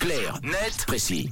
Clair, net, précis.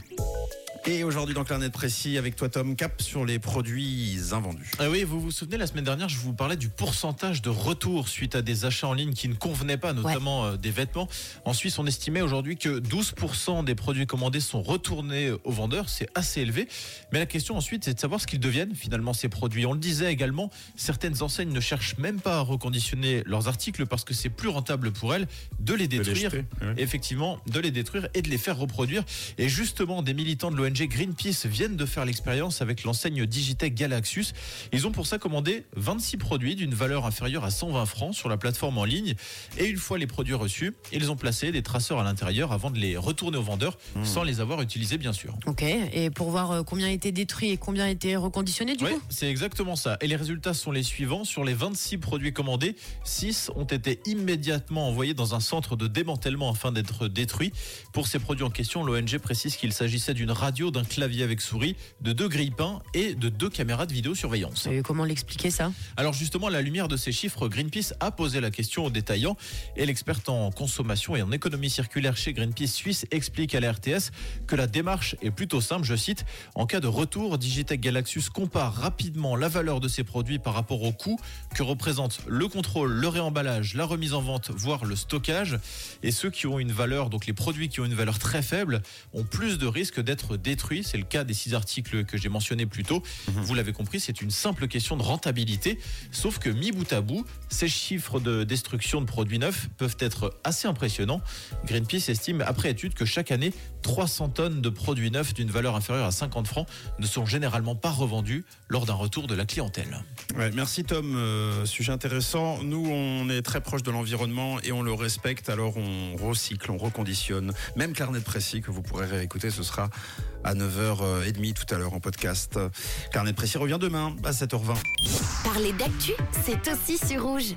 Et aujourd'hui dans Clarnet Précis avec toi Tom, cap sur les produits invendus. Ah oui, vous vous souvenez, la semaine dernière, je vous parlais du pourcentage de retour suite à des achats en ligne qui ne convenaient pas, notamment euh, des vêtements. En Suisse, on estimait aujourd'hui que 12% des produits commandés sont retournés aux vendeurs. C'est assez élevé. Mais la question ensuite, c'est de savoir ce qu'ils deviennent finalement ces produits. On le disait également, certaines enseignes ne cherchent même pas à reconditionner leurs articles parce que c'est plus rentable pour elles de les les détruire. jeter, ouais. Effectivement, de les détruire et de les faire reproduire. Et justement, des militants de l'ONG Greenpeace viennent de faire l'expérience avec l'enseigne Digitech Galaxus. Ils ont pour ça commandé 26 produits d'une valeur inférieure à 120 francs sur la plateforme en ligne. Et une fois les produits reçus, ils ont placé des traceurs à l'intérieur avant de les retourner aux vendeurs sans les avoir utilisés, bien sûr. Ok, et pour voir euh, combien a été détruit et combien a été reconditionné du Oui, coup? c'est exactement ça. Et les résultats sont les suivants. Sur les 26 produits commandés, 6 ont été immédiatement envoyés dans un centre de démantèlement afin d'être détruits. Pour ces produits en question, l'ONG précise qu'il s'agissait d'une radio, d'un clavier avec souris, de deux grille-pains et de deux caméras de vidéosurveillance. Et comment l'expliquer ça? Alors justement, à la lumière de ces chiffres, Greenpeace a posé la question aux détaillants et l'experte en consommation et en économie circulaire chez Greenpeace Suisse explique à la RTS que la démarche est plutôt simple, je cite, en cas de retour, Digitech Galaxus compare rapidement la valeur de ses produits par rapport au coût que représente le contrôle, le réemballage, la remise en vente, voire le stockage. Et ceux qui ont une valeur, donc les produits qui ont une valeur très faible, ont plus de risques d'être C'est le cas des six articles que j'ai mentionnés plus tôt. Vous l'avez compris, c'est une simple question de rentabilité. Sauf que mis bout à bout, ces chiffres de destruction de produits neufs peuvent être assez impressionnants. Greenpeace estime, après étude, que chaque année, 300 tonnes de produits neufs d'une valeur inférieure à 50 francs ne sont généralement pas revendus lors d'un retour de la clientèle. Ouais, merci Tom, Euh, sujet intéressant. Nous on est très proche de l'environnement et on le respecte, alors on recycle, on reconditionne. Même Clarnet Précis que vous pourrez réécouter, ce sera à 9h30 tout à l'heure en podcast. Clarnet Précis revient demain à 7h20. Parler d'actu, c'est aussi sur. Rouge.